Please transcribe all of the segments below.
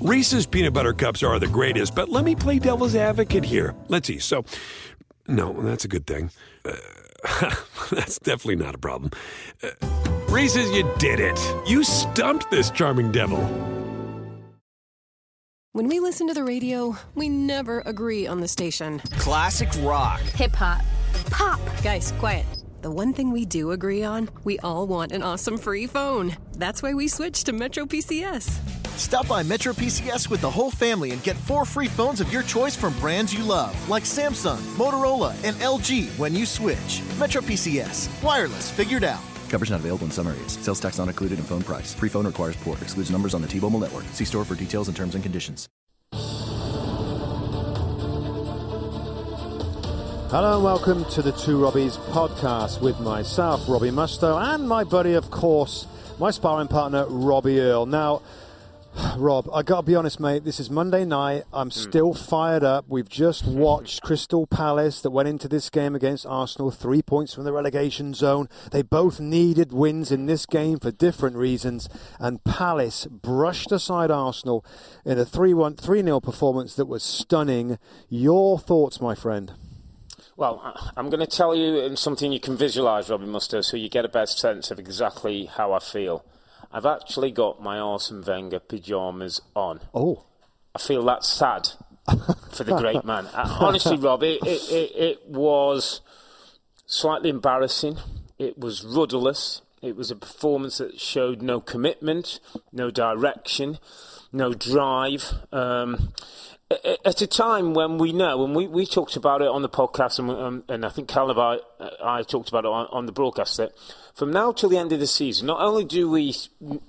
Reese's peanut butter cups are the greatest, but let me play devil's advocate here. Let's see. So, no, that's a good thing. Uh, that's definitely not a problem. Uh, Reese's, you did it. You stumped this charming devil. When we listen to the radio, we never agree on the station. Classic rock. Hip hop. Pop. Guys, quiet. The one thing we do agree on, we all want an awesome free phone. That's why we switched to Metro PCS. Stop by Metro PCS with the whole family and get four free phones of your choice from brands you love, like Samsung, Motorola, and LG when you switch. Metro PCS. Wireless figured out. Coverage not available in some areas. Sales tax not included in phone price. Free phone requires port. Excludes numbers on the T-Mobile network. See store for details and terms and conditions. Hello and welcome to the Two Robbies podcast with myself, Robbie Mustoe, and my buddy, of course, my sparring partner, Robbie Earle. Now, Rob, I got to be honest, mate. This is Monday night. I'm hmm. still fired up. We've just watched Crystal Palace that went into this game against Arsenal, three points from the relegation zone. They both needed wins in this game for different reasons, and Palace brushed aside Arsenal in a 3-1, 3 0 performance that was stunning. Your thoughts, my friend? Well, I'm going to tell you in something you can visualise, Robbie Mustoe, so you get a better sense of exactly how I feel. I've actually got my Arsene Wenger pyjamas on. Oh. I feel that sad for the great man. Uh, honestly, Rob, it, it, it, it was slightly embarrassing. It was rudderless. It was a performance that showed no commitment, no direction, no drive. Um, at a time when we know, and we, we talked about it on the podcast, and, um, and I think Cal I, I talked about it on, on the broadcast, that from now till the end of the season, not only do we,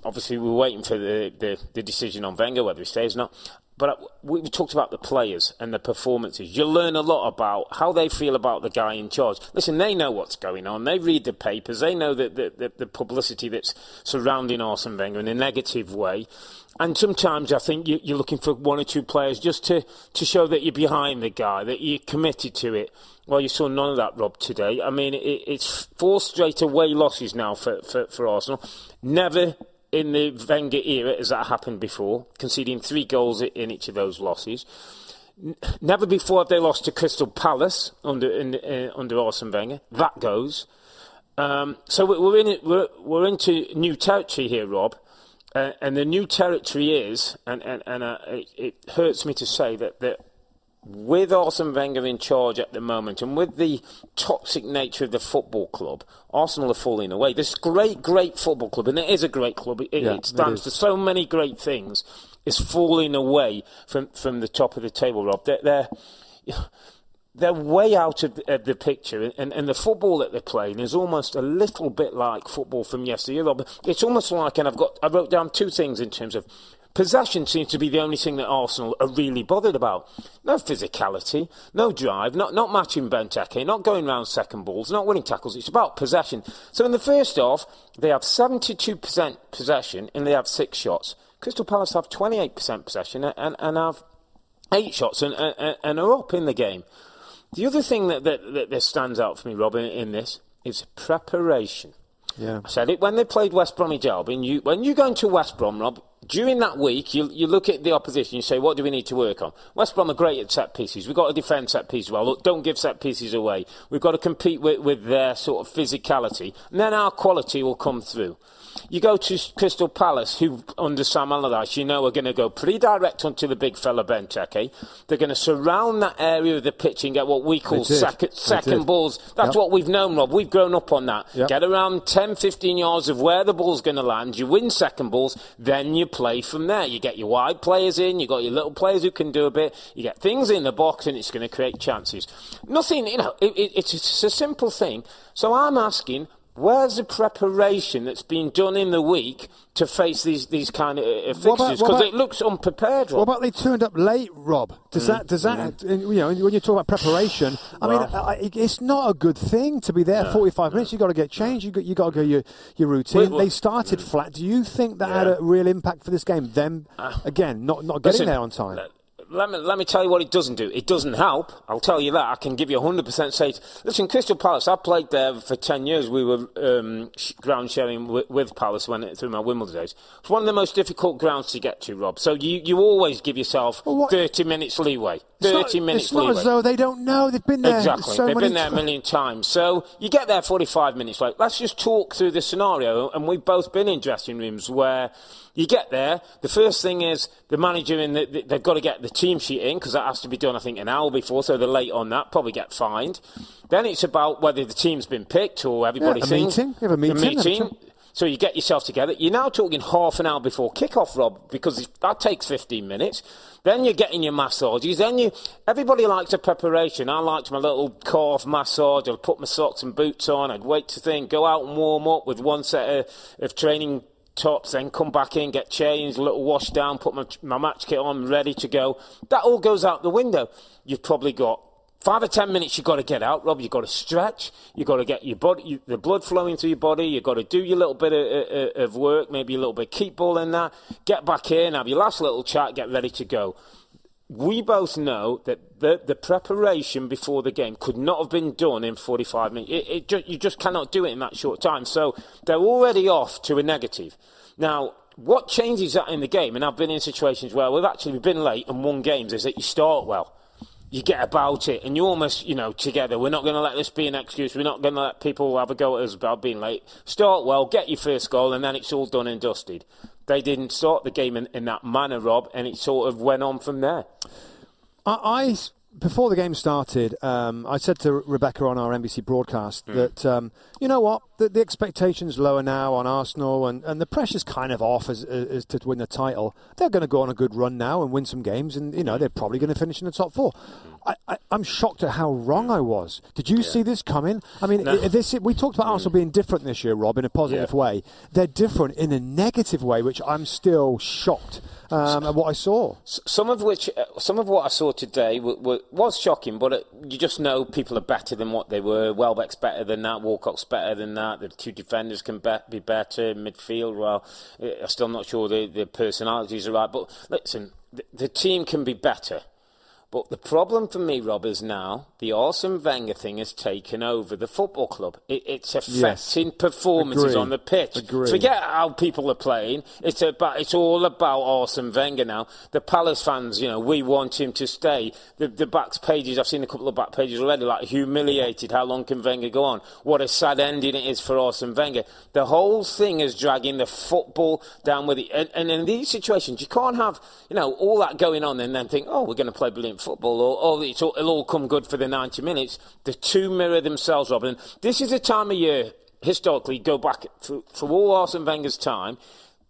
obviously we're waiting for the, the, the decision on Wenger, whether he stays or not, but we talked about the players and the performances. You learn a lot about how they feel about the guy in charge. Listen, they know what's going on. They read the papers. They know that the, the, the publicity that's surrounding Arsene Wenger in a negative way. And sometimes I think you, you're looking for one or two players just to, to show that you're behind the guy, that you're committed to it. Well, you saw none of that, Rob, today. I mean, it, it's four straight away losses now for, for, for Arsenal. Never in the Wenger era has that happened before, conceding three goals in each of those losses. Never before have they lost to Crystal Palace under in, uh, under Arsene Wenger. That goes. Um, so we- we're in we're, we're into new territory here, Rob. Uh, and the new territory is, and and, and uh, it, it hurts me to say that that with Arsene Wenger in charge at the moment, and with the toxic nature of the football club, Arsenal are falling away. This great, great football club, and it is a great club. It, Yeah, it stands it for so many great things. Is falling away from from the top of the table, Rob. They're, they're they're way out of the, of the picture, and, and the football that they're playing is almost a little bit like football from yesteryear. It's almost like, and I've got, I wrote down two things in terms of possession seems to be the only thing that Arsenal are really bothered about. No physicality, no drive, not not matching Benteke, not going round second balls, not winning tackles. It's about possession. So in the first half, they have 72% possession and they have six shots. Crystal Palace have 28% possession and, and have eight shots and, and, and are up in the game. The other thing that, that, that, that stands out for me, Robin, in this is preparation. Yeah. I said it when they played West Bromwich Albion. You, when you go into West Brom, Rob, during that week, you, you look at the opposition, you say, what do we need to work on? West Brom are great at set pieces. We've got to defend set pieces well. Look, don't give set pieces away. We've got to compete with, with their sort of physicality, and then our quality will come through. You go to Crystal Palace, who under Sam Allardyce, you know, are going to go pretty direct onto the big fella Benteke. They're going to surround that area of the pitch and get what we call second balls. That's Yep. what we've known, Rob. We've grown up on that. Yep. Get around 10, 15 yards of where the ball's going to land. You win second balls, then you play from there. You get your wide players in, you got your little players who can do a bit. You get things in the box, and it's going to create chances. Nothing, you know, it, it, it's, it's a simple thing. So I'm asking. Where's the preparation that's been done in the week to face these, these kind of uh, uh fixtures? Because it looks unprepared, Rob. What about they turned up late, Rob? Does that does that mm-hmm. you know when you talk about preparation? I mean, I, I- it's not a good thing to be there 45 minutes. You've got to get changed. You got you got to go your your routine. Wait, what- they started mm. flat. Do you think that had a real impact for this game? Them ah. again, not not getting Listen, there on time. Let- me let me tell you what it doesn't do. It doesn't help. I'll tell you that. I can give you 100% say. Listen, Crystal Palace. I played there for 10 years. We were um, ground sharing with, with Palace when through my Wimbledon days. It's one of the most difficult grounds to get to, Rob. So you, you always give yourself Well, 30 minutes leeway. It's 30 not, minutes It's not leeway. as though they don't know. They've been there Exactly. so They've many been there a million times. So you get there 45 minutes late. Let's just talk through the scenario. And we've both been in dressing rooms where you get there. The first thing is the manager in the, the- they've got to get the team sheet in because that has to be done, I think, an hour before. So they're late on that. Probably get fined. Then it's about whether the team's been picked or everybody's Yeah, a meeting. You have a meeting, a meeting. So you get yourself together. You're now talking half an hour before kick-off, Rob, because that takes 15 minutes. Then you're getting your massages. Then you, everybody likes a preparation. I liked my little calf massage. I'd put my socks and boots on. I'd wait to think, go out and warm up with one set of, of training tops, then come back in, get changed, a little wash down, put my, my match kit on, ready to go. That all goes out the window. You've probably got Five or ten minutes, you've got to get out, Rob. You've got to stretch. You've got to get your body, you, the blood flowing through your body. You've got to do your little bit of, of, of work, maybe a little bit of keep ball in that. Get back in, have your last little chat, get ready to go. We both know that the, the preparation before the game could not have been done in 45 minutes. It, it ju- you just cannot do it in that short time. So they're already off to a negative. Now, what changes that in the game, and I've been in situations where we've actually been late and won games, is that you start well you get about it and you almost, you know, together. We're not going to let this be an excuse. We're not going to let people have a go at us about being late. Start well, get your first goal, and then it's all done and dusted. They didn't start the game in, in that manner, Rob, and it sort of went on from there. I, I before the game started, um, I said to Rebecca on our NBC broadcast Hmm. that um, you know what, the, the expectations lower now on Arsenal, and, and the pressure's kind of off as, as to win the title. They're going to go on a good run now and win some games, and you know they're probably going to finish in the top four. I, I, I'm shocked at how wrong I was. Did you see this coming? I mean, i- this we talked about Arsenal being different this year, Rob, in a positive Yeah. way. They're different in a negative way, which I'm still shocked um, at what I saw. Some of which, uh, some of what I saw today w- w- was shocking, but it, you just know people are better than what they were. Welbeck's better than that. Walcott's better than that. The two defenders can be, be better. Midfield, well, uh, I'm still not sure the, the personalities are right. But listen, the, the team can be better. But the problem for me, Rob, is now the Arsene Wenger thing has taken over the football club. It, it's affecting performances Agree. on the pitch. Agree. Forget how people are playing. It's about. It's all about Arsene Wenger now. The Palace fans, you know, we want him to stay. The, the back pages, I've seen a couple of back pages already, like humiliated. How long can Wenger go on? What a sad ending it is for Arsene Wenger. The whole thing is dragging the football down with it. And, and in these situations, you can't have, you know, all that going on and then think, oh, we're going to play brilliant football, or it's all, it'll all come good for the 90 minutes. The two mirror themselves, Robin. This is a time of year, historically, go back through, through all Arsene Wenger's time.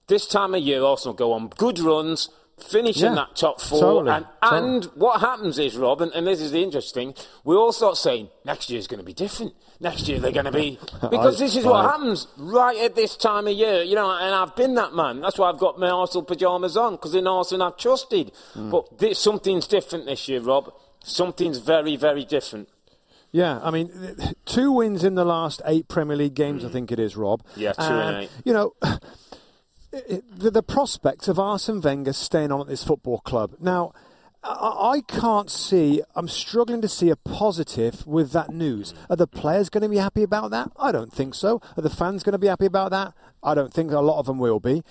This time of year, Arsenal go on good runs, finish in Yeah, that top four, totally, and, totally. and what happens is, Rob, and, and this is the interesting, we all start saying next year's going to be different. Next year they're going to be because I- this is what I- happens right at this time of year, you know. And I've been that man. That's why I've got my Arsenal pajamas on because in Arsenal I've trusted. Hmm. But this, something's different this year, Rob. Something's very, very different. Yeah, I mean, two wins in the last eight Premier League games, I think it is, Rob. Yeah, two and eight. You know, the, the prospect of Arsene Wenger staying on at this football club. Now, I can't see, I'm struggling to see a positive with that news. Are the players going to be happy about that? I don't think so. Are the fans going to be happy about that? I don't think a lot of them will be.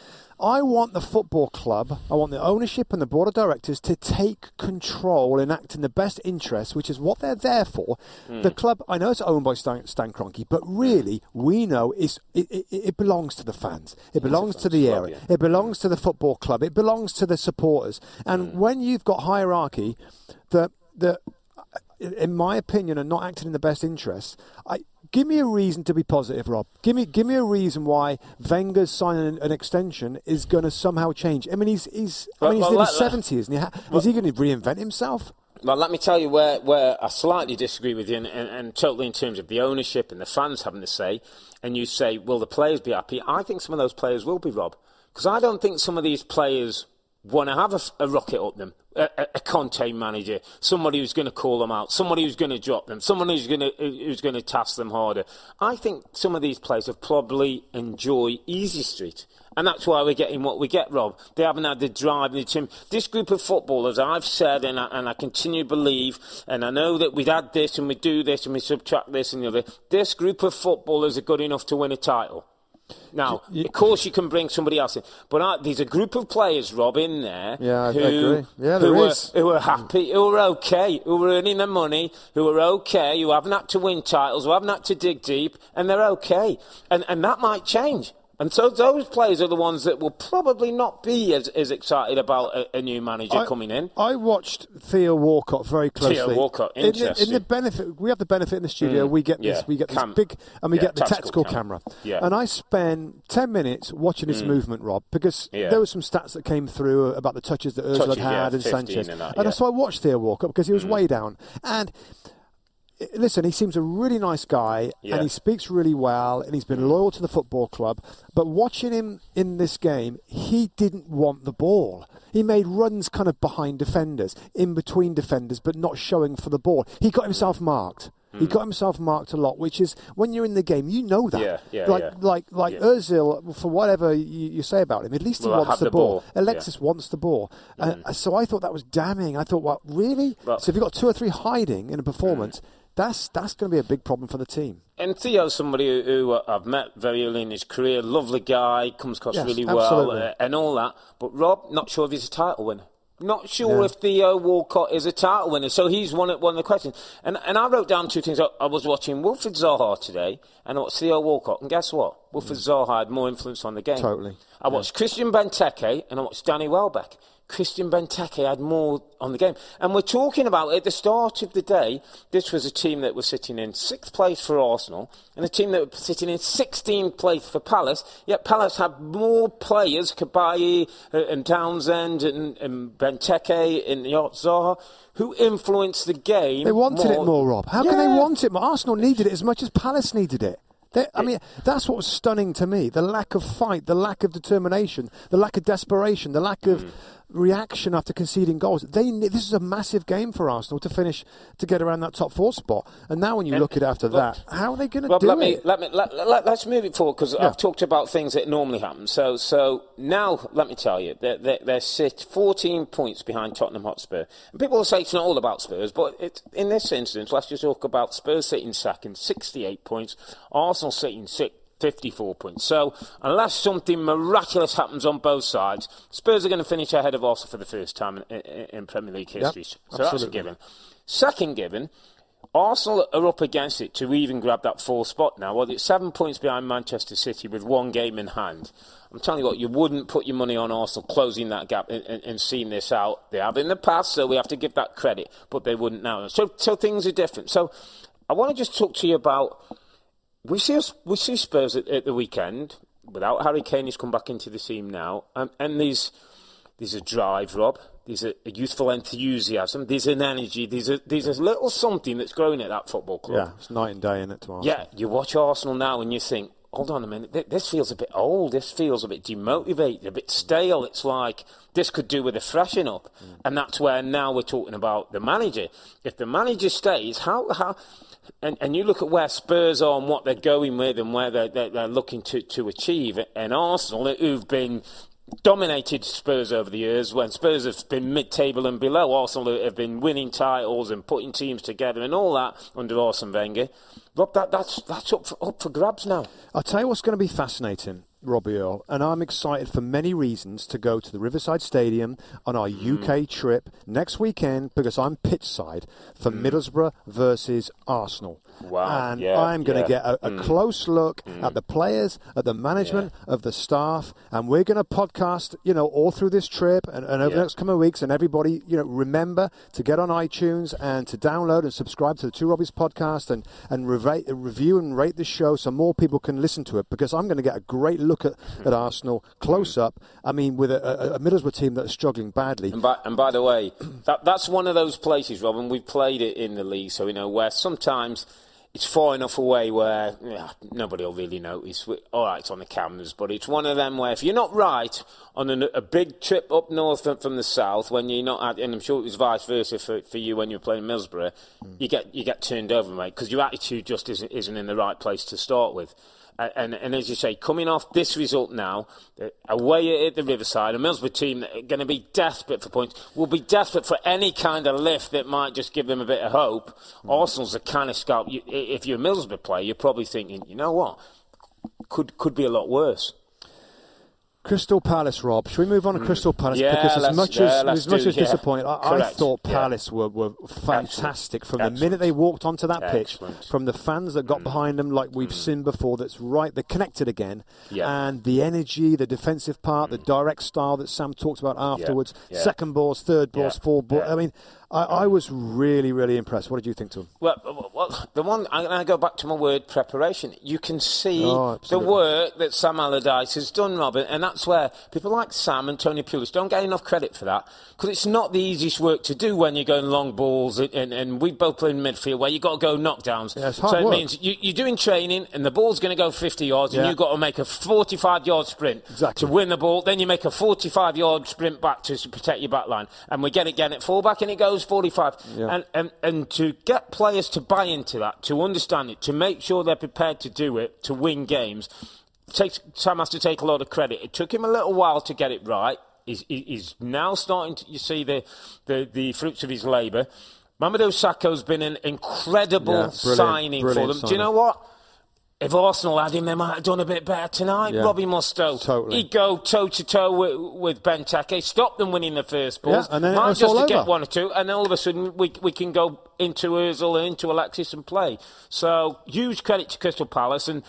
I want the football club, I want the ownership and the board of directors to take control and act in the best interest, which is what they're there for. Hmm. The club, I know it's owned by Stan, Stan Kroenke, but really, we know it's, it, it, it belongs to the fans. It belongs to the club, area. yeah. It belongs to the football club. It belongs to the supporters. And when you've got hierarchy that, that in my opinion, are not acting in the best interests. I, give me a reason to be positive, Rob. Give me give me a reason why Wenger's signing an, extension is going to somehow change. I mean, he's he's I Well, mean, he's well, in his seventies, isn't he? Ha- Is he going to reinvent himself? Well, let me tell you where, where I slightly disagree with you, and, and, and totally in terms of the ownership and the fans having to say. And you say, will the players be happy? I think some of those players will be, Rob, because I don't think some of these players want to have a, a, rocket up them, a, a, Conte manager, somebody who's going to call them out, somebody who's going to drop them, someone who's going to who's going to task them harder. I think some of these players have probably enjoy easy street. And that's why we're getting what we get, Rob. They haven't had the drive and the team. This group of footballers, I've said, and I, and I continue to believe, and I know that we've had this and we do this and we subtract this and the other. This group of footballers are good enough to win a title. Now, you, of course, you can bring somebody else in, but I, there's a group of players, Rob, in there yeah, who, agree. Yeah, who, are, who are happy, who are okay, who are earning their money, who are okay, who haven't had to win titles, who haven't had to dig deep, and they're okay. And, and that might change. And so those players are the ones that will probably not be as, as excited about a, a new manager I, coming in. I watched Theo Walcott very closely. Theo Walcott, interesting. In the, in the benefit, we have the benefit in the studio. Mm, we get yeah. this, we get Cam, this big, and we yeah, get the tactical tactical camera. camera. Yeah. And I spent ten minutes watching his Mm. movement, Rob, because Yeah. there were some stats that came through about the touches that Özil had and Sanchez. and that, and so I watched Theo Walcott because he was Mm. way down and. Listen, he seems a really nice guy, Yeah. and he speaks really well, and he's been mm. loyal to the football club. But watching him in this game, he didn't want the ball. He made runs kind of behind defenders, in between defenders, but not showing for the ball. He got himself marked. He mm. got himself marked a lot, which is when you're in the game, you know that. Yeah, yeah, like, yeah. like, like Yeah. Özil, for whatever you, you say about him, at least he Well, wants the, the ball. ball. Alexis wants the ball. Mm. Uh, so I thought that was damning. I thought, what, really? Well- so if you've got two or three hiding in a performance, that's that's going to be a big problem for the team. And Theo's somebody who, who I've met very early in his career, lovely guy, comes across Yes, really well, uh, and all that. But Rob, not sure if he's a title winner. Not sure Yeah. if Theo Walcott is a title winner. So he's one of, one of the questions. And, and I wrote down two things. I, I was watching Wilfred Zaha today, and I watched Theo Walcott. And guess what? Wilfred Zaha had more influence on the game. Mm. Totally. I watched Christian Benteke, and I watched Danny Welbeck. Christian Benteke had more on the game. And we're talking about at the start of the day, this was a team that was sitting in sixth place for Arsenal and a team that was sitting in 16th place for Palace. Yet Palace had more players, Cabaye uh, and Townsend and, and Benteke and Zaha, who influenced the game. They wanted it more, Rob. How can they want it more? Arsenal needed it as much as Palace needed it. They, I mean, that's what was stunning to me: the lack of fight, the lack of determination, the lack of desperation, the lack Mm. Reaction after conceding goals. They this is a massive game for Arsenal to finish to get around that top four spot. And now, when you look at it after that, how are they going to Rob, do let it? me let me let, let, us move it forward because Yeah. I've talked about things that normally happen. So so now let me tell you, they're, they're, they're sit 14 points behind Tottenham Hotspur. And people will say it's not all about Spurs, but it's, in this instance, let's just talk about Spurs sitting second, 68 points, Arsenal sitting sixth. 54 points. So, unless something miraculous happens on both sides, Spurs are going to finish ahead of Arsenal for the first time in, in, in Premier League history. so that's a given. Second given, Arsenal are up against it to even grab that fourth spot now. Well, it's seven points behind Manchester City with one game in hand. I'm telling you what, you wouldn't put your money on Arsenal closing that gap and, and, and seeing this out. They have in the past, so we have to give that credit, but they wouldn't now. So, so things are different. So I want to just talk to you about we see us, we see Spurs at, at the weekend without Harry Kane. He's come back into the team now, um, and there's there's a drive, Rob. There's a, a youthful enthusiasm. There's an energy. There's a there's a little something that's growing at that football club. yeah, it's night and day in it to Arsenal. Yeah, you watch Arsenal now and you think, hold on a minute, this feels a bit old. This feels a bit demotivated, a bit stale. It's like this could do with a freshen up, and that's where now we're talking about the manager. If the manager stays, how how. And, and you look at where Spurs are and what they're going with and where they're, they're, they're looking to, to achieve, and Arsenal, who've been dominated Spurs over the years. When Spurs have been mid-table and below, Arsenal have been winning titles and putting teams together and all that under Arsene Wenger. Rob, that, that's that's up for, up for grabs now. I'll tell you what's going to be fascinating, Robbie Earle, and I'm excited for many reasons to go to the Riverside Stadium on our mm. UK trip next weekend because I'm pitch side for mm. Middlesbrough versus Arsenal. Wow, And yeah, I'm going to yeah. get a, a mm. close look mm. at the players, at the management, of the staff, and we're going to podcast, you know, all through this trip and, and over Yeah. the next coming weeks. And everybody, you know, remember to get on iTunes and to download and subscribe to the Two Robbies podcast and and revate, review and rate the show so more people can listen to it. Because I'm going to get a great look at, hmm. at Arsenal close hmm. up. I mean, with a, a, a Middlesbrough team that's struggling badly. And by, and by the way, that, that's one of those places, Robin, we've played it in the league, so you know where sometimes it's far enough away where yeah, nobody will really notice. All right, it's on the cameras, but it's one of them where if you're not right on a, a big trip up north from, from, the south, when you're not, at, and I'm sure it was vice versa for, for you when you were playing Middlesbrough, mm. you get you get turned over, mate, because your attitude just isn't, isn't in the right place to start with and, and as you say, coming off this result now, uh, away at the Riverside, a Middlesbrough team that are going to be desperate for points, will be desperate for any kind of lift that might just give them a bit of hope. Mm. Arsenal's the kind of scout. if you're a Middlesbrough player, you're probably thinking, you know what, could could be a lot worse. Crystal Palace, Rob. Should we move on to mm. Crystal Palace? Yeah, because as much as yeah, as much do, as yeah. disappointed, I, I, thought Palace were, were fantastic Excellent. from Excellent. the minute they walked onto that Excellent. pitch. From the fans that got mm. behind them, like we've mm. seen before. That's right. They're connected again, and the energy, the defensive part, the mm. direct style that Sam talked about afterwards. Second balls, third balls, fourth ball. I mean, I, I, was really, really impressed. What did you think, Tom? Well, well the one I, go back to my word preparation. You can see oh, the work that Sam Allardyce has done, Robin, and that's where people like Sam and Tony Pulis don't get enough credit for that because it's not the easiest work to do when you're going long balls, and, and, and we both play in midfield where you've got to go knockdowns. Yeah, so it means you, are doing training, and the ball's going to go 50 yards, and you've got to make a 45 yard sprint exactly. to win the ball. Then you make a 45 yard sprint back to protect your back line, and we get it again at fullback, and it goes 45. Yeah. And, and, and to get players to buy into that, to understand it, to make sure they're prepared to do it, to win games, takes, Sam has to take a lot of credit. It took him a little while to get it right. He's, he's now starting to you see the, the, the fruits of his labour. Mamadou Sakho's been an incredible yeah, brilliant, signing brilliant for them. Signing. Do you know what? If Arsenal had him, they might have done a bit better tonight. Yeah. Robbie Mustoe. Totally. He'd go toe to toe with, with Benteke, stop them winning the first balls. Yeah, and then might just to get one or two, and then all of a sudden we, we can go into Ozil and into Alexis and play. So huge credit to Crystal Palace and.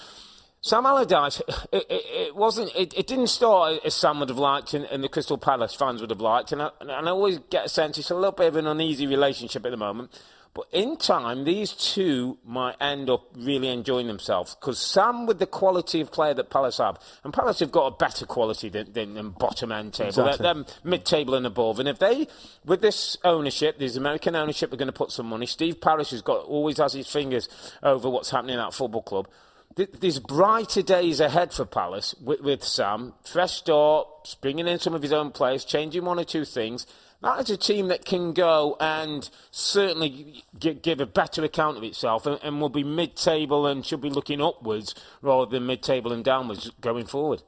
Sam Allardyce, it, it, it wasn't. It, it, didn't start as Sam would have liked, and, and, the Crystal Palace fans would have liked. And I, and I always get a sense it's a little bit of an uneasy relationship at the moment. But in time, these two might end up really enjoying themselves because Sam, with the quality of player that Palace have, and Palace have got a better quality than, than, than bottom end table. Exactly. They're, they're mid table and above. And if they, with this ownership, this American ownership, are going to put some money. Steve Parish has got always has his fingers over what's happening at that football club. There's brighter days ahead for Palace with, with Sam. Fresh start, bringing in some of his own players, changing one or two things that is a team that can go and certainly give a better account of itself and, and will be mid-table and should be looking upwards rather than mid-table and downwards going forward.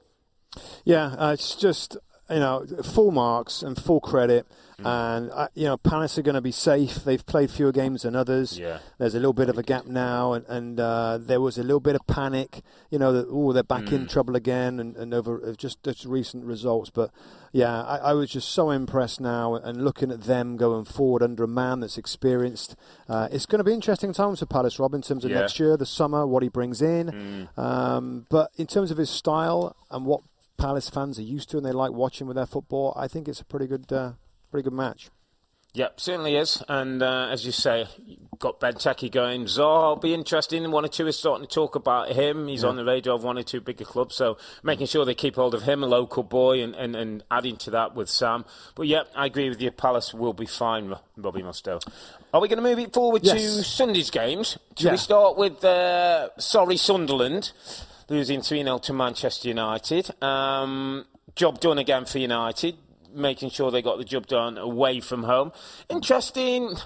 Yeah, uh, it's just you know full marks and full credit. Mm. And uh, you know, Palace are going to be safe. They've played fewer games than others. Yeah. There's a little bit of a gap now, and, and uh, there was a little bit of panic. You know, that oh, they're back mm. in trouble again, and, and over uh, just just recent results. But yeah, I, I, was just so impressed now, and looking at them going forward under a man that's experienced. Uh, it's going to be interesting times for Palace, Rob, in terms of yeah. next year, the summer, what he brings in. Mm. Um, but in terms of his style and what Palace fans are used to and they like watching with their football, I think it's a pretty good, uh, pretty good match. Yep, certainly is. And uh, as you say, got Benteke going. Zaha will be interesting. One or two is starting to talk about him. He's yeah. on the radar of one or two bigger clubs. So making sure they keep hold of him, a local boy, and, and, and adding to that with Sam. But yeah, I agree with you. Palace will be fine, Robbie Mustoe. Are we going to move it forward yes. to Sunday's games? Shall yeah. we start with, uh, sorry, Sunderland losing 3 0 to Manchester United? Um, job done again for United making sure they got the job done away from home. Interesting.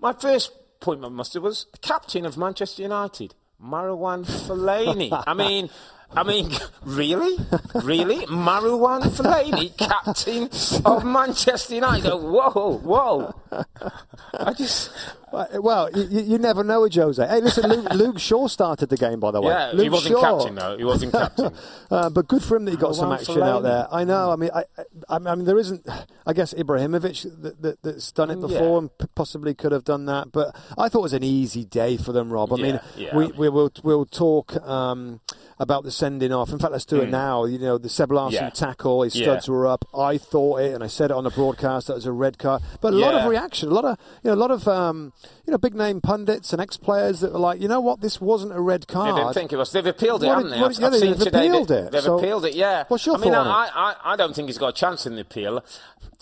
My first point, my Muster, was the captain of Manchester United, Marouane Fellaini. I mean, I mean, really? Really? Marouane Fellaini, captain of Manchester United. Whoa, whoa. I just. Well, you, you never know with Jose. Hey, listen, Luke, Luke, Shaw started the game, by the way. Yeah, Luke he wasn't Shaw. captain, though. He wasn't captain. uh, but good for him that he got some action out there. I know. I mean, I, I, I, mean, there isn't. I guess Ibrahimovic that, that, that's done it before Yeah. and p- possibly could have done that. But I thought it was an easy day for them, Rob. I Yeah, mean, yeah. we, we will we'll talk. Um, about the sending off. In fact, let's do it now. You know, the Seb Larsson. Yeah. tackle, his Yeah. studs were up. I thought it, and I said it on the broadcast that was a red card. But a lot of reaction, a lot of you know, a lot of um, you know, big name pundits and ex players that were like, you know what, this wasn't a red They card. didn't think it was. They've appealed it, What haven't did- they? I've, yeah, I've seen they've appealed it. They've So appealed it, yeah. what's your I mean, I, I, I don't think he's got a chance in the appeal.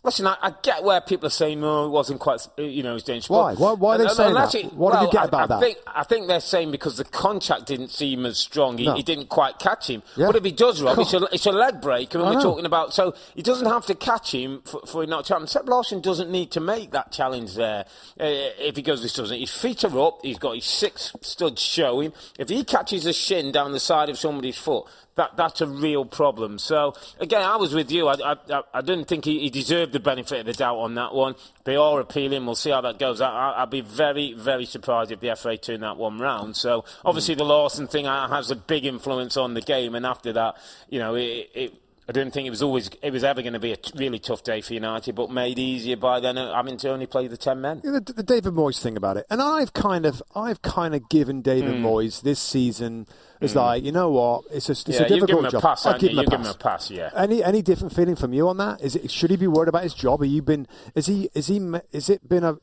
Listen, I, I, get where people are saying, "No, it wasn't quite, you know, it was dangerous." Why? Why? Why are they saying that? What well, did you get about I, that? Think, I think they're saying because the contact didn't seem as strong. He, no. he didn't quite catch him. Yeah. But if he does, Rob, it's a, it's a, leg break, and we're talking about. So he doesn't have to catch him for, for not to happen. Seb Larsson doesn't need to make that challenge there. Uh, if he goes, this doesn't. His feet are up. He's got his six studs showing. If he catches a shin down the side of somebody's foot, that that's a real problem. So again, I was with you. I I, I didn't think he, he, deserved the benefit of the doubt on that one. They are appealing. We'll see how that goes. I, would be very very surprised if the FA turn that one round. So obviously mm. the Larsson thing has a big influence on the game, and after that, you know, it, it I didn't think it was always it was ever going to be a really tough day for United, but made easier by then uh, having to only play the ten men. Yeah, the, the, David Moyes thing about it, and I've kind of I've kind of given David mm. Moyes this season as mm. like you know what it's a, it's yeah, a difficult job. Pass, I'll give him, a pass. him a pass. Yeah. Any any different feeling from you on that? Is it should he be worried about his job? Are you been is he is he is it been a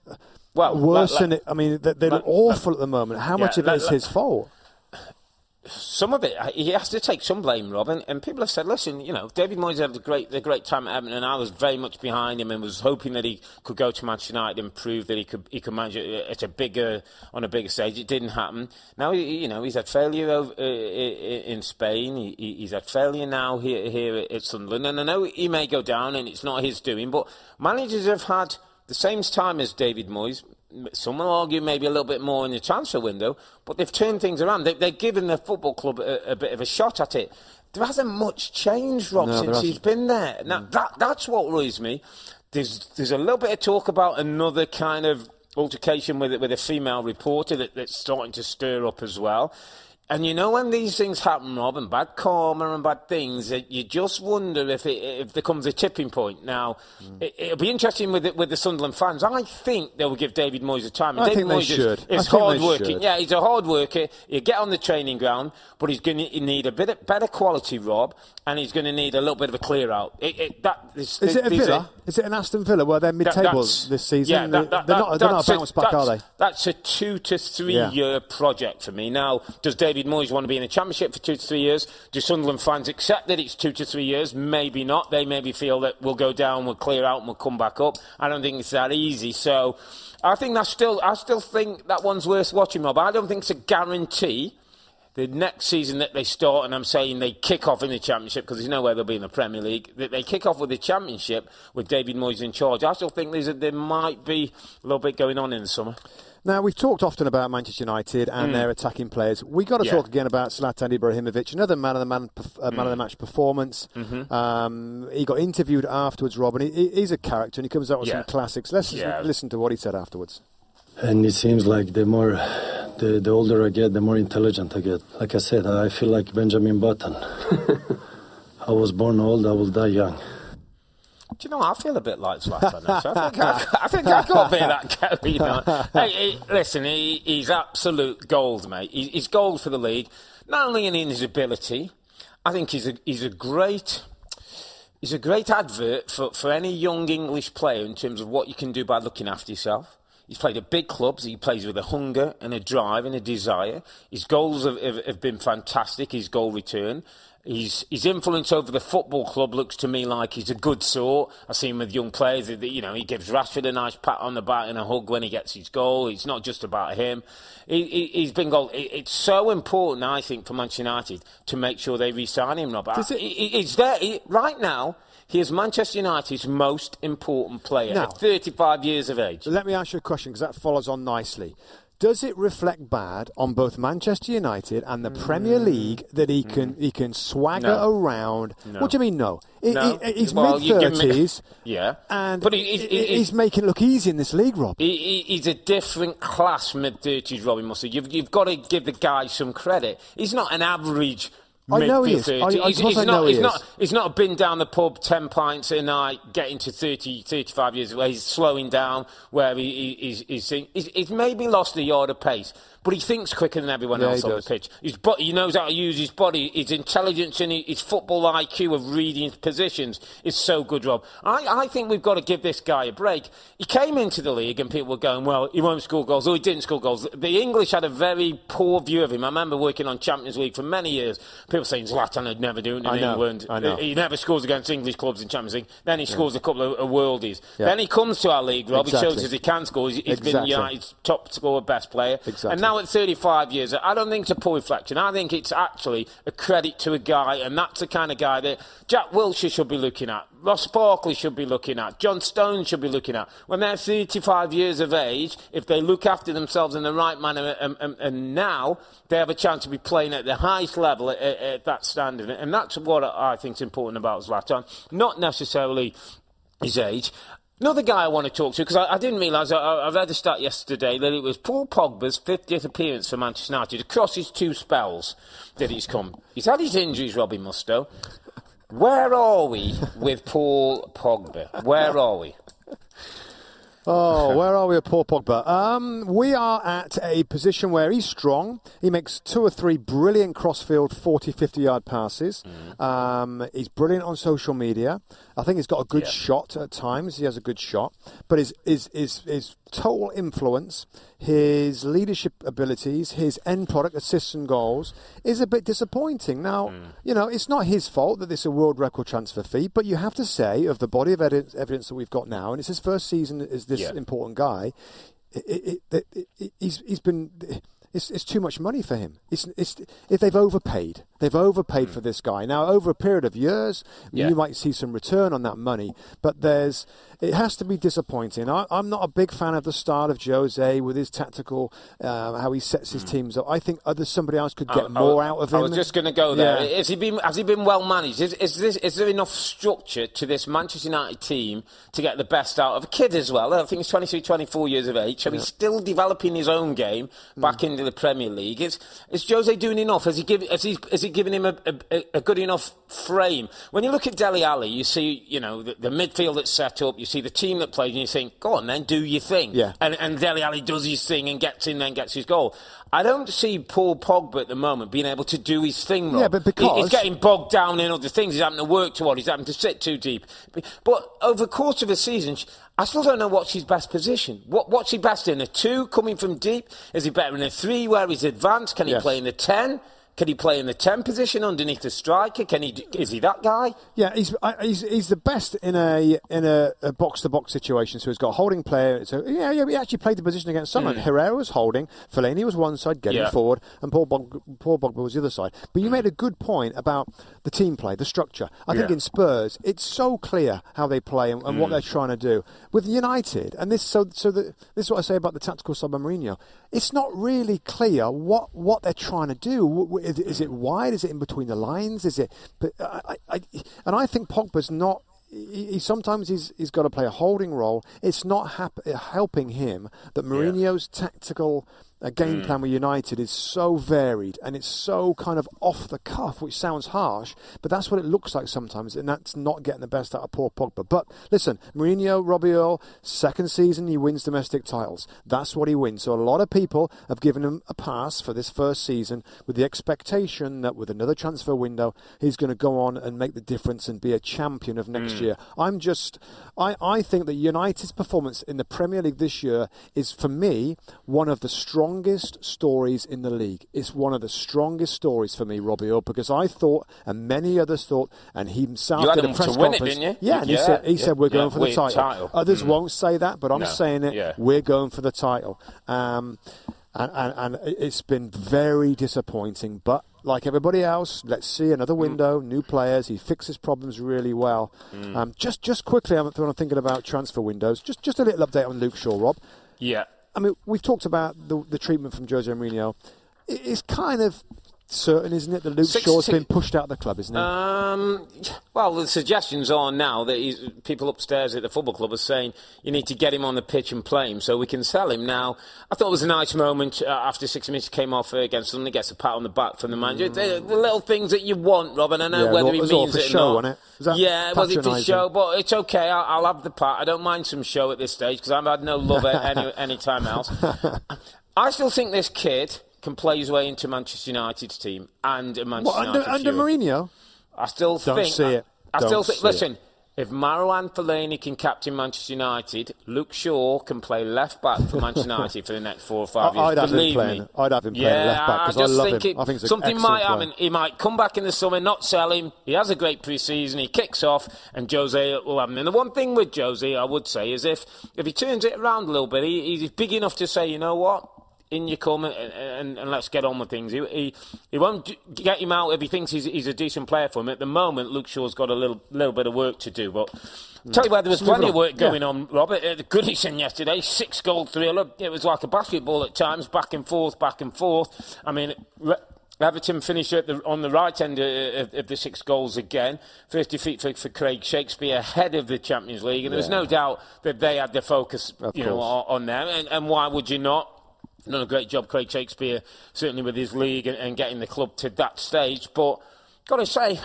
well worse let, than it? I mean they're, they're awful at the moment. How yeah, much of it is his fault? Some of it, he has to take some blame, Robin. And people have said, listen, you know, David Moyes had a great, a great time at Everton, and I was very much behind him and was hoping that he could go to Manchester United and prove that he could, he could manage it at a bigger, on a bigger stage. It didn't happen. Now, you know, he's had failure over, uh, in Spain. He, he's had failure now here, here at Sunderland. And I know he may go down, and it's not his doing, but managers have had the same time as David Moyes some will argue maybe a little bit more in the transfer window, but they've turned things around. They, have given the football club a, a, bit of a shot at it. There hasn't much changed, Rob, no, since he's been there. Now, mm. that, that's what worries me. There's, there's a little bit of talk about another kind of altercation with, with a female reporter that, that's starting to stir up as well. And you know when these things happen, Rob, and bad karma and bad things, you just wonder if it, if there comes a tipping point. Now, mm. it, will be interesting with the, with the Sunderland fans. I think they will give David Moyes a time. I David think Moyes they should. is, hard working. Yeah, he's a hard worker. He'll get on the training ground, but he's going to need a bit of better quality, Rob, and he's going to need a little bit of a clear out. It, it, that, this, is it a Villa? Is it an Aston Villa where they're mid-table this season? Yeah, that, that, they're, not, they're not a bounce back, are they? That's a two to three yeah. year project for me. Now, does David Moyes want to be in a championship for two to three years? Do Sunderland fans accept that it's two to three years? Maybe not. They maybe feel that we'll go down, we'll clear out, and we'll come back up. I don't think it's that easy. So, I think that's still. I still think that one's worth watching, Rob. I don't think it's a guarantee the next season that they start, and I'm saying they kick off in the Championship because there's nowhere they'll be in the Premier League, that they kick off with the Championship with David Moyes in charge. I still think there's a, there might be a little bit going on in the summer. Now, we've talked often about Manchester United and mm. their attacking players. We've got to yeah. talk again about Zlatan Ibrahimovic, another man of the, man, uh, man mm. of the mm. match performance. Mm-hmm. Um, he got interviewed afterwards, Rob, and he, he's a character and he comes out with yeah. some classics. Let's yeah. listen to what he said afterwards. And it seems like the more the, the older I get, the more intelligent I get. Like I said, I feel like Benjamin Button. I was born old, I will die young. Do you know, what? I feel a bit like Zlatan. I think I, I think I got a bit of that going on. Hey, he, listen, he, he's absolute gold, mate. He, he's gold for the league. Not only in his ability, I think he's a, he's a great he's a great advert for, for any young English player in terms of what you can do by looking after yourself. He's played at big clubs. He plays with a hunger and a drive and a desire. His goals have, have, have been fantastic. His goal return. His, his influence over the football club looks to me like he's a good sort. I see him with young players. You know, he gives Rashford a nice pat on the back and a hug when he gets his goal. It's not just about him. He, has he, been goal. It's so important, I think, for Manchester United to make sure they re-sign him. Rob, it, it's there right now. He is Manchester United's most important player now, at 35 years of age. Let me ask you a question because that follows on nicely. Does it reflect bad on both Manchester United and the mm. Premier League that he can mm. he can swagger no. around? No. What do you mean no? no. He, he's well, mid thirties, yeah, and but he, he, he, he's making it look easy in this league, Rob. he's a different class mid thirties, Robbie Mustard. You've, you've got to give the guy some credit. He's not an average I know he is. I, I, he's, he's not, he's not, he's not been down the pub 10 pints a night, getting to 30, 35 years where he's slowing down, where he, he's, he's, he's, he's maybe lost a yard of pace. But he thinks quicker than everyone Yeah, else on does. the pitch. His body, he knows how to use his body. His intelligence and his football IQ of reading positions is so good, Rob. I, I think we've got to give this guy a break. He came into the league and people were going, well, he won't score goals. Oh, he didn't score goals. The English had a very poor view of him. I remember working on Champions League for many years. People saying Zlatan would never do it in I know, England. I know. He never scores against English clubs in Champions League. Then he scores a couple of, of worldies. Yeah. Then he comes to our league, Rob. Exactly. He shows us he can score. He's, he's been United's top scorer, best player. Exactly. And now at 35 years, I don't think it's a poor reflection. I think it's actually a credit to a guy, and that's the kind of guy that Jack Wilshere should be looking at, Ross Barkley should be looking at, John Stone should be looking at. When they're 35 years of age, if they look after themselves in the right manner, and, and, and now they have a chance to be playing at the highest level at, at, at that standard. And that's what I think is important about Zlatan. Not necessarily his age. Another guy I want to talk to, because I, I didn't realise, I, I read a stat yesterday that it was Paul Pogba's 50th appearance for Manchester United across his two spells that he's come. He's had his injuries, Robbie Mustoe. Where are we with Paul Pogba? Where are we? Oh, where are we at Paul Pogba? Um, we are at a position where he's strong. He makes two or three brilliant crossfield 40, 50 yard passes. Um, he's brilliant on social media. I think he's got a good Yeah. shot at times. He has a good shot. But his, his, his, his total influence, his leadership abilities, his end product, assists and goals, is a bit disappointing. Now, hmm. you know, it's not his fault that this is a world record transfer fee, but you have to say, of the body of evidence, evidence that we've got now, and it's his first season as this Yeah. important guy, it, it, it, he's, he's been. It's, it's too much money for him. It's, it's, if they've overpaid, they've overpaid for this guy. Now, over a period of years, Yeah. you might see some return on that money, but there's it has to be disappointing. I, I'm not a big fan of the style of Jose with his tactical, uh, how he sets his teams up. I think other somebody else could get I- more I, out of him. I was just going to go there. Yeah. Has he been has he been well managed? Is, is this is there enough structure to this Manchester United team to get the best out of a kid as well? I think he's 23, 24 years of age, so he's still developing his own game back Hmm. into the Premier League. Is is Jose doing enough? Has he given has he has he given him a, a, a good enough frame? When you look at Dele Alli, you see you know the, the midfield that's set up, you see the team that plays, and you think, go on then, do your thing. Yeah. And, and Dele Alli does his thing and gets in, then gets his goal. I don't see Paul Pogba at the moment being able to do his thing. Rob. Yeah, but because- he's getting bogged down in other things. He's having to work too hard. He's having to sit too deep. But over the course of a season, I still don't know what's his best position. What, what's he best in? A two coming from deep? Is he better in a three where he's advanced? Can he Yes. play in the ten? Can he play in the ten position underneath the striker? Can he? Is he that guy? Yeah, he's he's he's the best in a in a, a box-to-box situation. So he's got a holding player. So yeah, yeah, he actually played the position against Sunderland. Herrera was holding, Fellaini was one side, getting. Yeah. forward, and Paul Bog, Paul Pogba was the other side. But you made a good point about the team play, the structure. I think in Spurs, it's so clear how they play and, and what Hmm. they're trying to do. With United, and this so so the, this is what I say about the tactical sub Mourinho. It's not really clear what what they're trying to do. Is, is it wide? Is it in between the lines? Is it? But I, I, and I think Pogba's not. He, he sometimes he's he's got to play a holding role. It's not hap- helping him that Mourinho's tactical uh, game plan with United is so varied and it's so kind of off the cuff, which sounds harsh, but that's what it looks like sometimes, and that's not getting the best out of poor Pogba. But listen, Mourinho, Robbie Earle, second season he wins domestic titles. That's what he wins. So a lot of people have given him a pass for this first season with the expectation that with another transfer window he's going to go on and make the difference and be a champion of next year. I'm just, I, I think that United's performance in the Premier League this year is for me one of the strongest stories in the league. It's one of the strongest stories for me, Robbie Earle, because I thought, and many others thought, and he himself You had did a press win it, conference. didn't you? Yeah, and he said he yeah, said we're going for the title. title. Others Mm. won't say that, but I'm No, saying it. yeah. We're going for the title. Um, and, and, and it's been very disappointing, but like everybody else, let's see another window, new players. He fixes problems really well. Um, just just quickly, I'm, I'm thinking about transfer windows. Just just a little update on Luke Shaw, Rob. Yeah. I mean, we've talked about the, the treatment from Jose Mourinho. It- It's kind of certain, isn't it, that Luke Six- Shaw's been pushed out of the club, isn't it? Um, well, the suggestions are now that he's, people upstairs at the football club are saying you need to get him on the pitch and play him so we can sell him. Now, I thought it was a nice moment uh, after six minutes came off uh, against Sunderland, gets a pat on the back from the manager. The, the little things that you want, Robin. I know Yeah, whether it he all means for it or show, not. it? Yeah, it was it for show, but it's okay. I'll, I'll have the pat. I don't mind some show at this stage because I've had no love at any any time else. I still think this kid can play his way into Manchester United's team and a Manchester What, under, United under. Mourinho? I still Don't think. see it. I, I Don't still think. see it. Listen, if Marouane Fellaini can captain Manchester United, Luke Shaw can play left back for Manchester United for the next four or five years. I'd have him playing- me. I'd have him playing yeah, left back 'cause I just love think him. it- I think something might player. happen. He might come back in the summer, not sell him. He has a great pre-season. He kicks off, and Jose will have him. And the one thing with Jose, I would say, is if if he turns it around a little bit, he, he's big enough to say, you know what. In your come and, and, and let's get on with things. He, he, he won't get him out if he thinks he's, he's a decent player for him. At the moment, Luke Shaw's got a little little bit of work to do. But tell you where there was Let's plenty of work Yeah. going on, Robert. At the Goodison yesterday, six goal thriller. It was like a basketball at times, back and forth, back and forth. I mean, Everton finished at the, on the right end of, of, of the six goals again. 50 feet for, for Craig Shakespeare ahead of the Champions League. And there there's no doubt that they had the focus you know, on, on them. And, and why would you not? Done a great job, Craig Shakespeare, certainly with his league and, and getting the club to that stage. But got to say,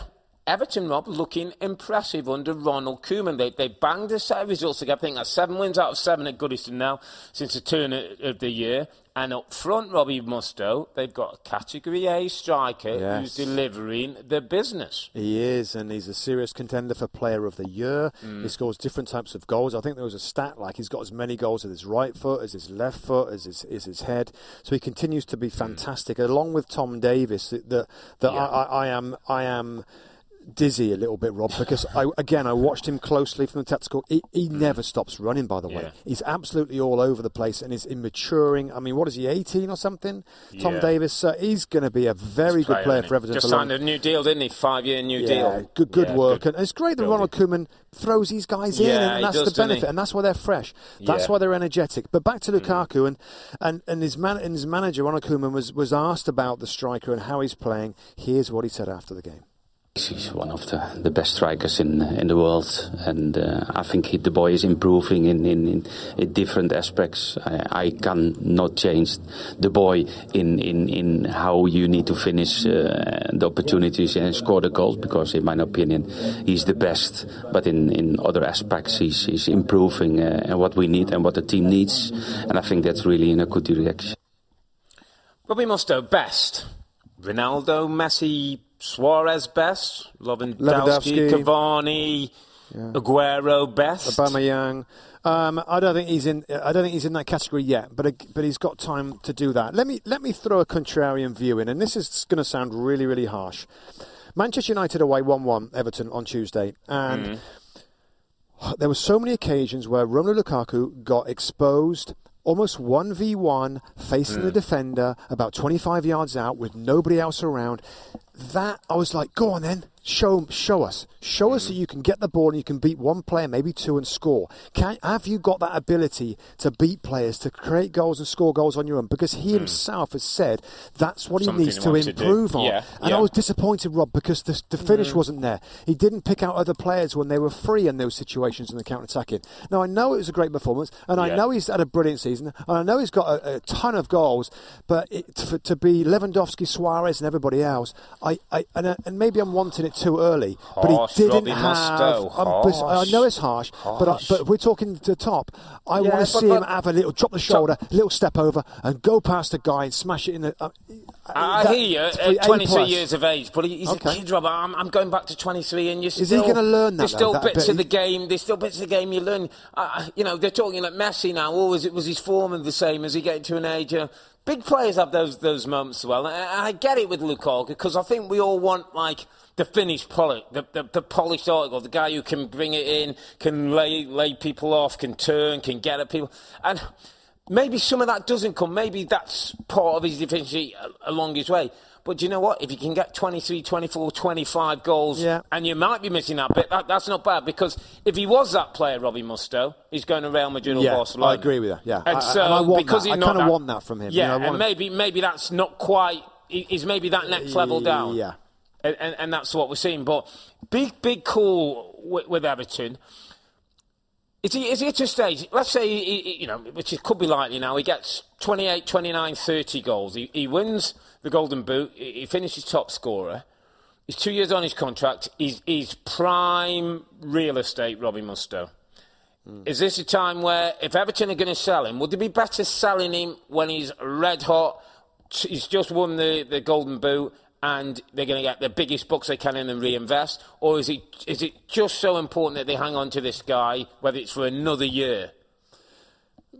Everton, Rob, looking impressive under Ronald Koeman. They, they banged a set of results together. I think that's seven wins out of seven at Goodison now since the turn of, of the year. And up front, Robbie Mustoe, they've got a Category A striker Yes. who's delivering the business. He is, and he's a serious contender for Player of the Year. Mm. He scores different types of goals. I think there was a stat like he's got as many goals with his right foot as his left foot as his, as his head. So he continues to be fantastic, along with Tom Davies. That that, Mm. Yeah. I, I, I am I am dizzy a little bit, Rob, because I, again I watched him closely from the tactical. He, he never stops running. By the way, Mm. Yeah. he's absolutely all over the place and is maturing. I mean, what is he, 18 or something? Tom Yeah. Davies, uh, he's going to be a very good player for Everton. Just signed a new deal, didn't he? Five year new yeah, deal. good, good work, good. and it's great that Building. Ronald Koeman throws these guys in, and that's does, the benefit, and that's why they're fresh. That's. Mm. why they're energetic. But back to Lukaku, and and and his man, and his manager Ronald Koeman was was asked about the striker and how he's playing. Here's what he said after the game. He's one of the, the best strikers in in the world, and uh, I think he, the boy is improving in, in, in, different aspects. I, I can not change the boy in, in, in how you need to finish uh, the opportunities and score the goals, because in my opinion, he's the best. But in, in other aspects, he's, he's improving uh, and what we need and what the team needs, and I think that's really in a good direction. Robbie Mustoe, best. Ronaldo, Messi, Suarez, best. Lewandowski, Lewandowski. Cavani, Aguero, best. Aubameyang. Um, I don't think he's in. I don't think he's in that category yet, but but he's got time to do that. Let me let me throw a contrarian view in, and this is going to sound really really harsh. Manchester United away one one Everton on Tuesday, and there were so many occasions where Romelu Lukaku got exposed. Almost 1v1, facing the defender, about 25 yards out, with nobody else around. That, I was like, go on then, show, show us. Show us mm-hmm. that you can get the ball and you can beat one player, maybe two, and score. Can, have you got that ability to beat players, to create goals and score goals on your own? Because he mm. himself has said that's what Something he needs he to wants to improve on. Yeah, and yeah. I was disappointed, Rob, because the, the finish mm. wasn't there. He didn't pick out other players when they were free in those situations in the counter attacking. Now, I know it was a great performance, and I know he's had a brilliant season, and I know he's got a, a ton of goals, but it, to, to be Lewandowski, Suarez, and everybody else, I, I and, uh, and maybe I'm wanting it too early, Harsh, but he didn't Robbie have. Um, but I know it's harsh, but I, but we're talking to the top. I Yeah, want to but- see him have a little drop the shoulder, a little step over, and go past the guy and smash it in the. Uh, I that- hear you for at A 23 plus. years of age, but he's Okay. a kid, Robert. I'm, I'm going back to 23, and you're he still. gonna learn that, There's though, still that bits of the ability? game. There's still bits of the game you learn. Uh, you know, they're talking like Messi now. Oh, was it was his form the same as he getting to an age? Uh, big players have those those moments as well. And I, get it with Lukaku because I think we all want like. The finished product, the, the, the polished article, the guy who can bring it in, can lay lay people off, can turn, can get at people, and maybe some of that doesn't come. Maybe that's part of his deficiency uh, along his way. But do you know what? If you can get 23, 24, 25 goals, Yeah. and you might be missing that bit, that, that's not bad. Because if he was that player, Robbie Mustoe, he's going to Real Madrid or Yeah, Barcelona. I agree with that, yeah. And I- so, and I want because that. he's I kinda want that from him. Yeah, You know, and maybe, maybe that's not quite, he- he's maybe that next level down. Yeah. And, and, and that's what we're seeing. But big, big call with, with Everton. Is he, is he at a stage, let's say, he, he- you know, which it could be likely now, he gets 28, 29, 30 goals. He, he wins the Golden Boot, he, he finishes top scorer. He's two years on his contract. He's, he's prime real estate, Robbie Mustoe. Hmm. Is this a time where, if Everton are going to sell him, would it be better selling him when he's red hot? He's just won the, the Golden Boot and they're going to get the biggest bucks they can in and reinvest? Or is it, is it just so important that they hang on to this guy, whether it's for another year?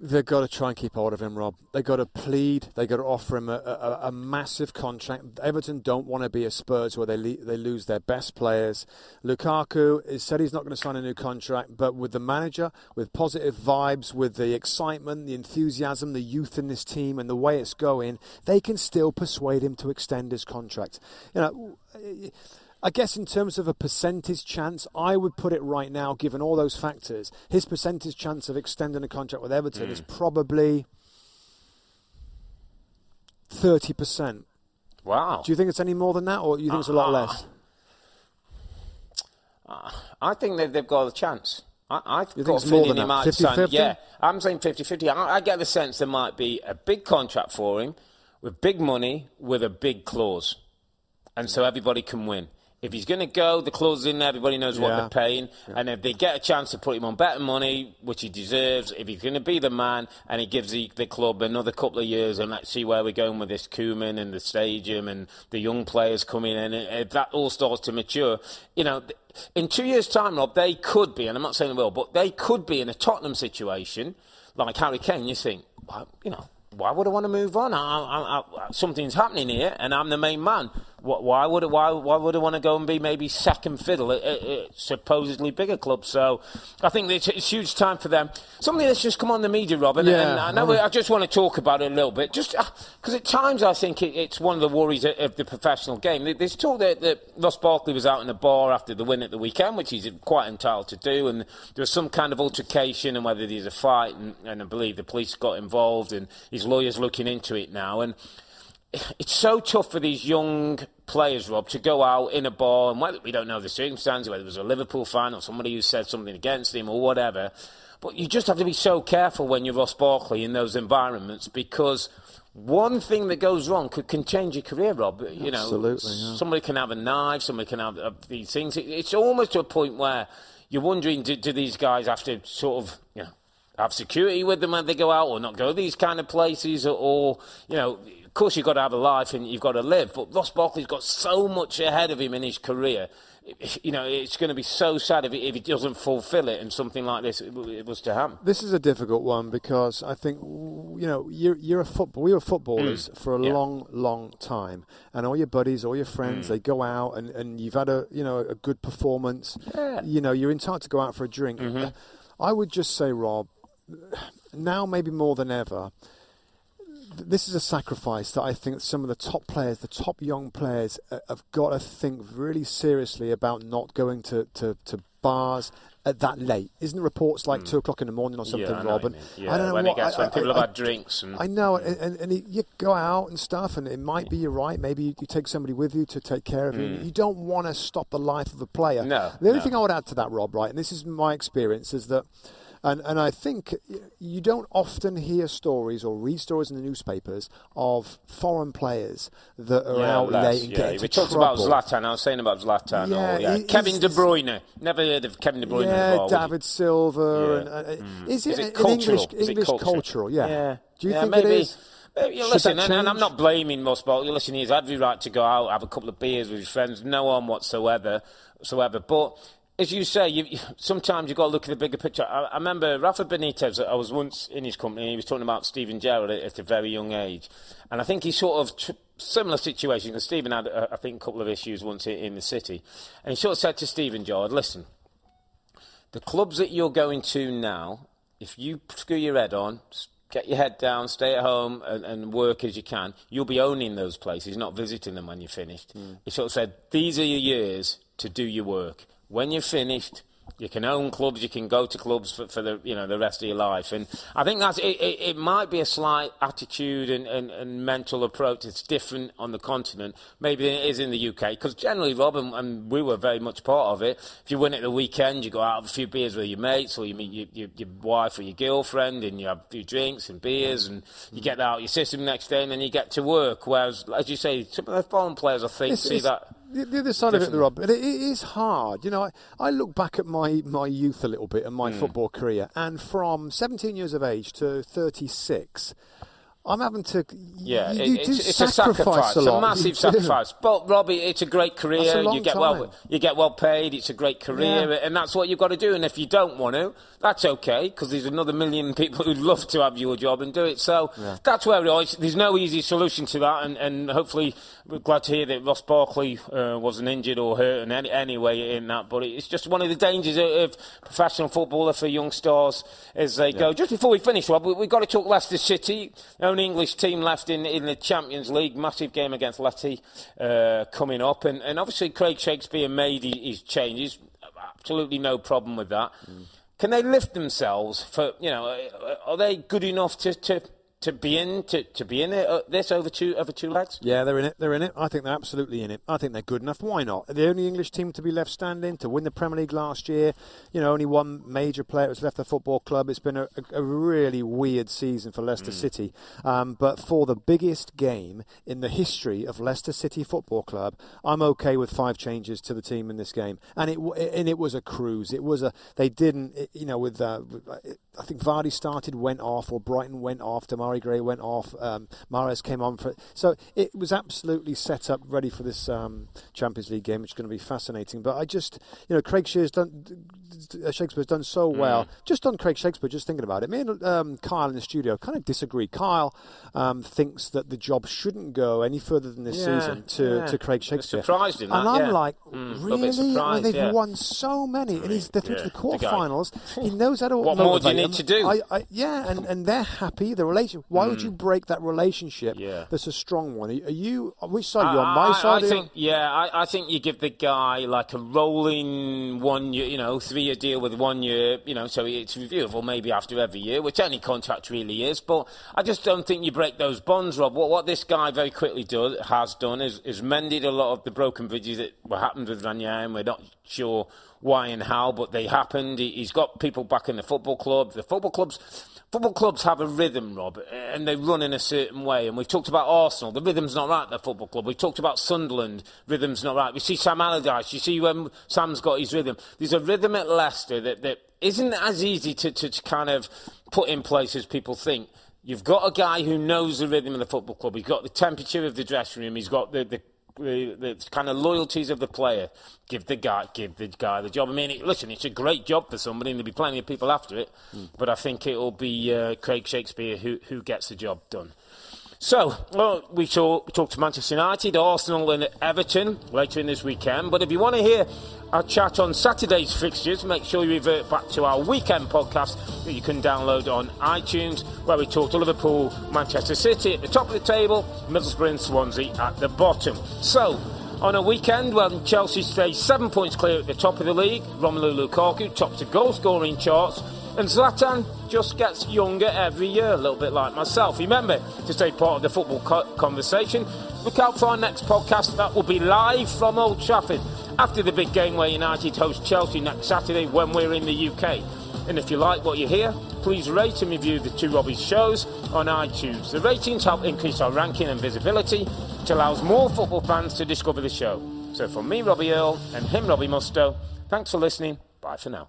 They've got to try and keep hold of him, Rob. They've got to plead. They've got to offer him a, a, a massive contract. Everton don't want to be a Spurs where they le- they lose their best players. Lukaku has said he's not going to sign a new contract, but with the manager, with positive vibes, with the excitement, the enthusiasm, the youth in this team, and the way it's going, they can still persuade him to extend his contract. You know. I guess in terms of a percentage chance, I would put it right now, given all those factors, his percentage chance of extending a contract with Everton mm. is probably 30%. Wow. Do you think it's any more than that, or do you think uh, it's a lot less? Uh, I think they've, they've got a chance. I, I've you got think it's more than that? 50, 50? Yeah, I'm saying 50 50. I, I get the sense there might be a big contract for him with big money with a big clause. And so everybody can win. If he's going to go, the clause is in there, everybody knows what yeah. they're paying. Yeah. And if they get a chance to put him on better money, which he deserves, if he's going to be the man and he gives the, the club another couple of years and let's see where we're going with this Koeman and the stadium and the young players coming in, if that all starts to mature, you know, in two years' time, Rob, they could be, and I'm not saying they will, but they could be in a Tottenham situation like Harry Kane. You think, well, you know, why would I want to move on? I, I, I, something's happening here, and I'm the main man. Why would I, why why would I want to go and be maybe second fiddle at a, supposedly bigger club? So I think it's, it's huge time for them. Something that's just come on the media, Robin. Yeah, and I know I just want to talk about it a little bit, just because uh, at times I think it, it's one of the worries of, of the professional game. There's talk that, that Ross Barkley was out in a bar after the win at the weekend, which he's quite entitled to do, and there was some kind of altercation, and whether there's a fight, and, and I believe the police got involved, and his lawyers looking into it now, and it's so tough for these young players, Rob, to go out in a bar and whether we don't know the circumstances, whether it was a Liverpool fan or somebody who said something against him or whatever. But you just have to be so careful when you're Ross Barkley in those environments because one thing that goes wrong could can change your career, Rob. You know, Absolutely, yeah. somebody can have a knife, somebody can have these things. It's almost to a point where you're wondering, do, do these guys have to sort of, you know, have security with them when they go out or not go these kind of places or, or you know course, you've got to have a life and you've got to live. But Ross Barkley's got so much ahead of him in his career. You know, it's going to be so sad if he, if he doesn't fulfil it and something like this it was to happen. This is a difficult one because I think, you know, you're, you're a football. We were footballers mm. for a yeah. long, long time. And all your buddies, all your friends, mm. they go out and, and you've had a, you know, a good performance. Yeah. You know, you're entitled to go out for a drink. Mm-hmm. I would just say, Rob, now maybe more than ever, this is a sacrifice that I think some of the top players, the top young players, uh, have got to think really seriously about not going to, to, to bars at that late. Isn't reports like mm. two o'clock in the morning or something, yeah, Rob? And yeah, I don't know when, what, gets, I, when people I, have had drinks. And, I know, and, and, and, you go out and stuff, and it might be you're right. Maybe you, you take somebody with you to take care of mm. you. You don't want to stop the life of a player. No. The only no. thing I would add to that, Rob, right, and this is my experience, is that and, and I think you don't often hear stories or read stories in the newspapers of foreign players that are yeah, out late and yeah. We talked trouble. about Zlatan. I was saying about Zlatan. Yeah, or, yeah. Kevin De Bruyne. Never heard of Kevin De Bruyne yeah, before. David Silva. And, uh, mm. Is it, is it an English, English cultural? cultural? Yeah. Do you think maybe. it is? You listen, and, and, I'm not blaming most but you listen, he's every right to go out, have a couple of beers with his friends, no one whatsoever, whatsoever. But as you say, you, sometimes you've got to look at the bigger picture. I, I, remember Rafa Benitez, I was once in his company, he was talking about Steven Gerrard at, at a very young age. And I think he sort of, tr- similar situation, because Steven had, uh, I think, a couple of issues once in, in the city. And he sort of said to Steven Gerrard, listen, the clubs that you're going to now, if you screw your head on, get your head down, stay at home and, and, work as you can, you'll be owning those places, not visiting them when you're finished. Mm. He sort of said, these are your years to do your work when you're finished, you can own clubs, you can go to clubs for, for the you know the rest of your life, and I think that's it. It, it might be a slight attitude and, and, and, mental approach that's different on the continent, maybe than it is in the UK. Because generally, Rob and, and, we were very much part of it. If you win at the weekend, you go out have a few beers with your mates, or you meet your, your, your wife or your girlfriend, and you have a few drinks and beers, and you get that out your system next day, and then you get to work. Whereas, as you say, some of the foreign players, I think, it's, see it's, that the, the other side of it, the Rob, but it, it is hard. You know, I, I look back at my, my youth a little bit and my Mm. football career, and from 17 years of age to 36, I'm having to. Yeah, you, it- you it's, it's a sacrifice a lot. a massive sacrifice. But Robbie, it's a great career. A you get time. well, you get well paid. It's a great career, Yeah. and that's what you've got to do. And if you don't want to, that's okay because there's another million people who'd love to have your job and do it. So that's where it is. There's no easy solution to that, and, and hopefully we're glad to hear that Ross Barkley uh, wasn't injured or hurt in any, any way in that. But it's just one of the dangers of, of professional footballer for young stars as they go. Just before we finish, Rob, we, we've got to talk Leicester City, only English team left in, in the Champions League. Massive game against Atleti uh, coming up, and, and obviously Craig Shakespeare made his, changes. Absolutely no problem with that. Can they lift themselves for you know? uh, Are they good enough to, to, to be in to, to be in it, uh, this over two over two legs? Yeah, they're in it. They're in it. I think they're absolutely in it. I think they're good enough. Why not? They're the only English team to be left standing to win the Premier League last year. You know, only one major player has left the football club. It's been a, a, a really weird season for Leicester City. Um, but for the biggest game in the history of Leicester City Football Club, I'm okay with five changes to the team in this game. And it and it was a cruise. It was a. They didn't. you know, with uh, I think Vardy started, went off, Albrighton went off. Demarai Gray went off. Um, Mahrez came on for. it. So it was absolutely set up, ready for this um, Champions League game, which is going to be fascinating. But I just, you know, Craig Shear's done. uh, Shakespeare's done so well. Just on Craig Shakespeare, just thinking about it. Me and um, Kyle in the studio kind of disagree. Kyle um, thinks that the job shouldn't go any further than this Yeah, season to, yeah. to Craig Shakespeare. surprised in and that, I'm yeah. like, Mm, really? bit I mean, they've won so many, and he's they're through to the quarterfinals. he knows how to What more do you motivate need to do? I, I, yeah, and, and they're happy. The relation. Why would you break that relationship? Mm. Yeah. that's a strong one. Are you? Which side? you on my I, side? I think, yeah, I, I think you give the guy like a rolling one year, you know, three year deal with one year, you know, so it's reviewable maybe after every year, which any contract really is. But I just don't think you break those bonds, Rob. What, what this guy very quickly do, has done is, is mended a lot of the broken bridges that were happened with Ranieri, and we're not sure why and how, but they happened. He, he's got people back in the football club. The football clubs. Football clubs have a rhythm, Rob, and they run in a certain way. And we've talked about Arsenal. The rhythm's not right at the football club. We've talked about Sunderland. Rhythm's not right. We see Sam Allardyce. You see when Sam's got his rhythm. There's a rhythm at Leicester that, that isn't as easy to, to, to kind of put in place as people think. You've got a guy who knows the rhythm of the football club. He's got the temperature of the dressing room. He's got the, the the, the kind of loyalties of the player. Give the guy, give the guy the job. I mean, it, listen, it's a great job for somebody, and there'll be plenty of people after it. But I think it'll be uh, Craig Shakespeare who who gets the job done. So, well, we we talked to Manchester United, Arsenal, and Everton later in this weekend. But if you want to hear our chat on Saturday's fixtures, make sure you revert back to our weekend podcast that you can download on iTunes, where we talked to Liverpool, Manchester City at the top of the table, Middlesbrough and Swansea at the bottom. So, on a weekend when Chelsea stay seven points clear at the top of the league, Romelu Lukaku tops the goal scoring charts, and Zlatan just gets younger every year, a little bit like myself. Remember to stay part of the football co- conversation. Look out for our next podcast that will be live from Old Trafford after the big game where United host Chelsea next Saturday when we're in the UK. And if you like what you hear, please rate and review the Two Robbies shows on iTunes. The ratings help increase our ranking and visibility, which allows more football fans to discover the show. So from me, Robbie Earle, and him, Robbie Mustoe, thanks for listening. Bye for now.